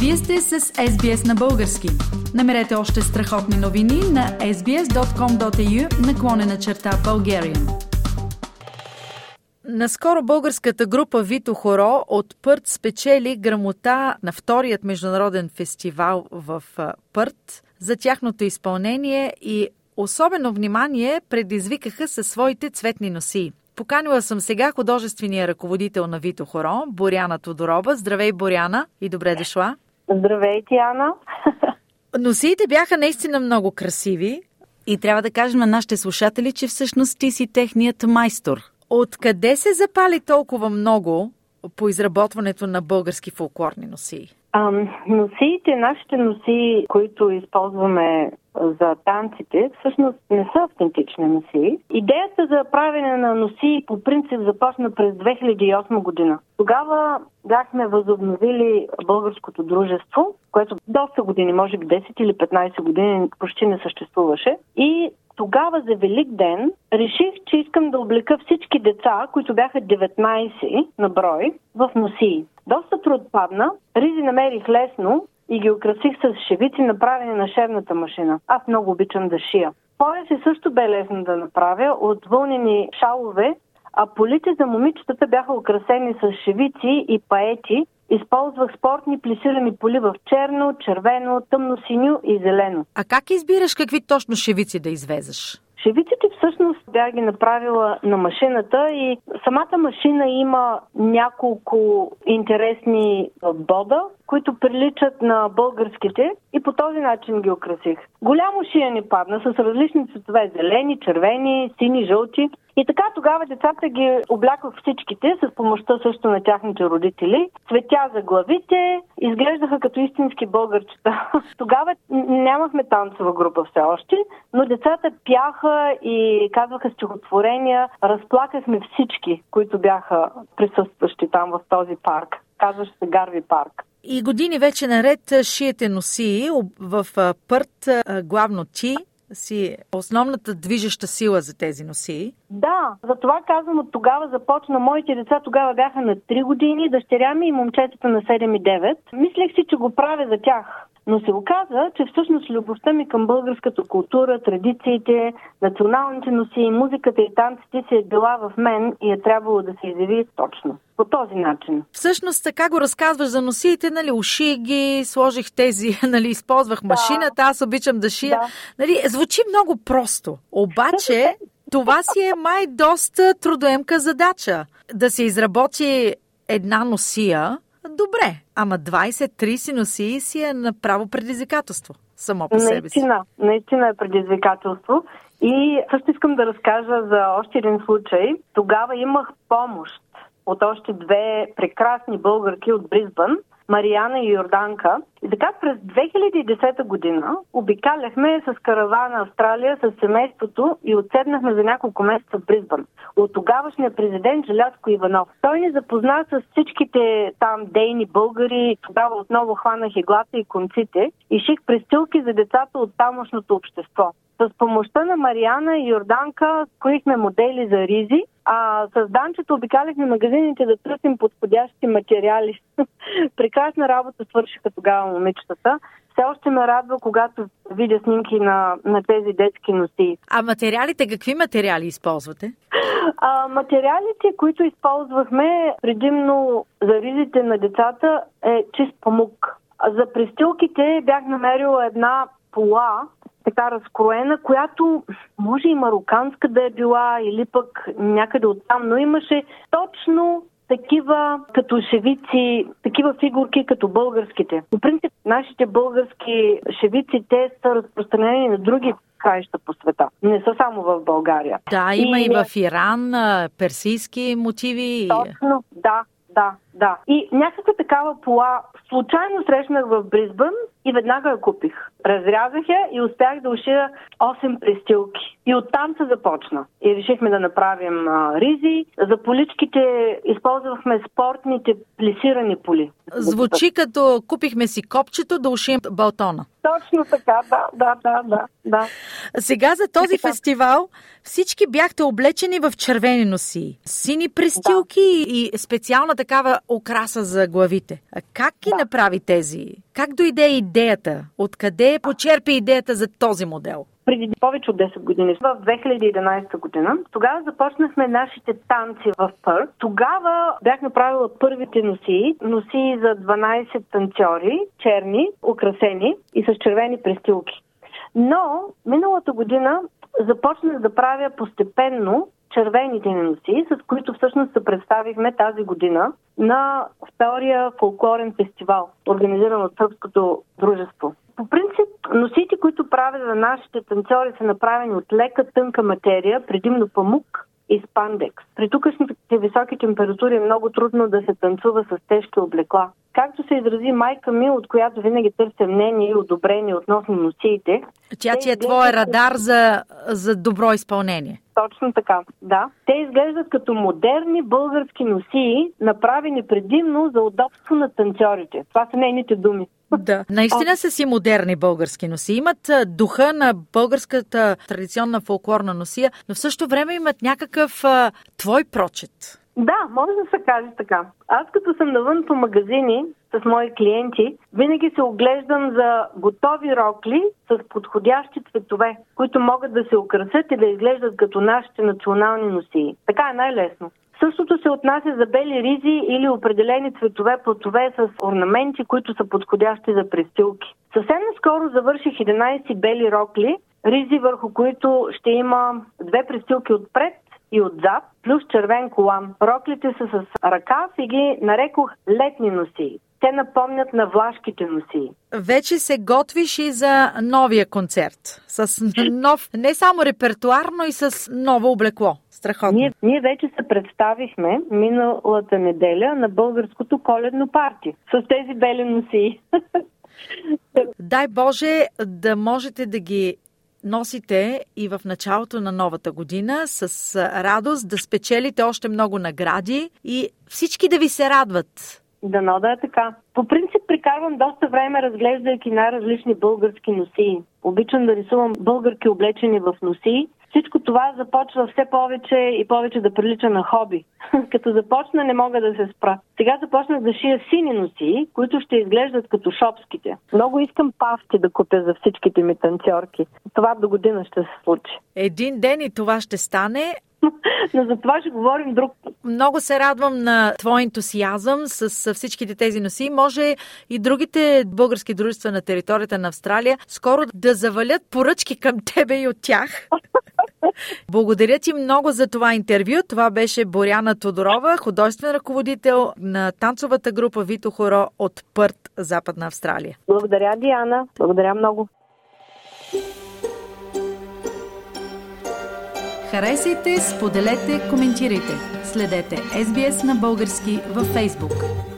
Вие сте с SBS на български. Намерете още страхотни новини на sbs.com.au наклонена черта Bulgarian. Наскоро българската група Вито Хоро от Пърт спечели грамота на вторият международен фестивал в Пърт за тяхното изпълнение и особено внимание предизвикаха със своите цветни носи. Поканила съм сега художествения ръководител на Вито Хоро, Боряна Тодорова. Здравей, Боряна, и добре дошла. Здравейте, Ана. Носиите бяха наистина много красиви и трябва да кажем на нашите слушатели, че всъщност ти си техният майстор. Откъде се запали толкова много по изработването на български фолклорни носии? А, носиите, нашите носи, които използваме за танците, всъщност не са автентични носи. Идеята за правене на носи по принцип започна през 2008 година. Тогава бяхме възобновили българското дружество, което доста години, може би 10 или 15 години почти не съществуваше. И тогава за Велик ден реших, че искам да облека всички деца, които бяха 19 на брой, в носии. Доста труд падна, ризи намерих лесно и ги украсих с шевици, направени на шевната машина. Аз много обичам да шия. Пояси също бе лесно да направя от вълнени шалове, а полите за момичетата бяха украсени с шевици и паети. Използвах спортни плесирани поли в черно, червено, тъмно синьо и зелено. А как избираш какви точно шевици да извезеш? Шевиците всъщност бях ги направила на машината и самата машина има няколко интересни бода, които приличат на българските и по този начин ги украсих. Голямо шия падна с различни цветове зелени, червени, сини, жълти. И така тогава децата ги облякох всичките с помощта също на тяхните родители. Цветя за главите, изглеждаха като истински българчета. Тогава нямахме танцова група все още, но децата пяха и казваха стихотворения. Разплакахме всички, които бяха присъстващи там в този парк. Казваше се Гарви парк. И години вече наред шиете носи в пърт, главно ти, си основната движеща сила за тези носи. Да, за това казвам от тогава започна. Моите деца тогава бяха на 3 години, дъщеря ми и момчетата на 7 и 9. Мислех си, че го правя за тях. Но се оказа, че всъщност любовта ми към българската култура, традициите, националните носи, музиката и танците си е била в мен и е трябвало да се изяви точно по този начин. Всъщност така го разказваш за носиите, нали, уши ги, сложих тези, нали, използвах машината, да. аз обичам да шия. Да. Нали, звучи много просто. Обаче, това си е май доста трудоемка задача. Да се изработи една носия, добре, ама 20-30 носии си е направо предизвикателство само по себе си. Наистина, наистина е предизвикателство. И също искам да разкажа за още един случай. Тогава имах помощ от още две прекрасни българки от Бризбън, Мариана и Йорданка. И така през 2010 година обикаляхме с каравана Австралия с семейството и отседнахме за няколко месеца в Бризбън. От тогавашния президент Желязко Иванов. Той ни запозна с всичките там дейни българи. Тогава отново хванах иглата и конците и ших престилки за децата от тамошното общество. С помощта на Мариана и Йорданка скроихме модели за ризи, а с Данчето обикаляхме магазините да търсим подходящи материали. Прекрасна работа свършиха тогава момичетата. Все още ме радва, когато видя снимки на, на тези детски носи. А материалите, какви материали използвате? А, материалите, които използвахме предимно за ризите на децата е чист памук. За престилките бях намерила една пола, така разкроена, която може и мароканска да е била или пък някъде оттам, но имаше точно такива като шевици, такива фигурки като българските. По принцип, нашите български шевици, те са разпространени на други краища по света. Не са само в България. Да, има и, и в Иран персийски мотиви. Точно, да, да, да. И някаква такава пола случайно срещнах в Бризбън и веднага я купих. Разрязах я и успях да ушия 8 престилки. И оттам се започна. И решихме да направим а, ризи. За поличките използвахме спортните плесирани поли. Звучи като купихме си копчето да ушием балтона. Точно така, да, да, да, да. да. Сега за този така. фестивал всички бяхте облечени в червени носи, сини престилки да. и специална такава окраса за главите. А как ги да. направи тези Как дойде идеята? Откъде почерпи идеята за този модел? преди повече от 10 години, в 2011 година. Тогава започнахме нашите танци в Пърт. Тогава бях направила първите носи, носи за 12 танцори, черни, украсени и с червени престилки. Но миналата година започнах да правя постепенно червените ни носи, с които всъщност се представихме тази година на втория фолклорен фестивал, организиран от Сръбското дружество. По принцип, носите, които правя за нашите танцори, са направени от лека, тънка материя, предимно памук и спандекс. При тукашните високи температури е много трудно да се танцува с тежки облекла. Както се изрази майка ми, от която винаги търся мнение и одобрение относно носиите. Тя ти е твоя радар за, за добро изпълнение. Точно така, да. Те изглеждат като модерни български носии, направени предимно за удобство на танцорите. Това са нейните думи. Да, наистина са си модерни български носи. Имат духа на българската традиционна фолклорна носия, но в същото време имат някакъв а, твой прочет. Да, може да се каже така. Аз като съм навън по магазини с мои клиенти, винаги се оглеждам за готови рокли с подходящи цветове, които могат да се украсят и да изглеждат като нашите национални носии. Така е най-лесно. Същото се отнася за бели ризи или определени цветове платове с орнаменти, които са подходящи за престилки. Съвсем наскоро завърших 11 бели рокли, ризи върху които ще има две престилки отпред и отзад, плюс червен колан. Роклите са с ръкав и ги нарекох летни носи. Те напомнят на влашките носи. Вече се готвиш и за новия концерт. С нов, не само репертуар, но и с ново облекло. Страхотно. Ние, ние вече се представихме миналата неделя на българското коледно парти с тези бели носи. Дай Боже да можете да ги носите и в началото на новата година с радост да спечелите още много награди и всички да ви се радват. Дано да е така. По принцип прикарвам доста време разглеждайки най-различни български носи. Обичам да рисувам българки облечени в носи всичко това започва все повече и повече да прилича на хоби. като започна не мога да се спра. Сега започнах да шия сини носи, които ще изглеждат като шопските. Много искам павки да купя за всичките ми танцорки. Това до година ще се случи. Един ден и това ще стане. Но за това ще говорим друг път. Много се радвам на твой ентусиазъм с всичките тези носи. Може и другите български дружества на територията на Австралия скоро да завалят поръчки към тебе и от тях. Благодаря ти много за това интервю. Това беше Боряна Тодорова, художествен ръководител на танцовата група Вито Хоро от Пърт, Западна Австралия. Благодаря, Диана. Благодаря много. Харесайте, споделете, коментирайте. Следете SBS на български във Facebook.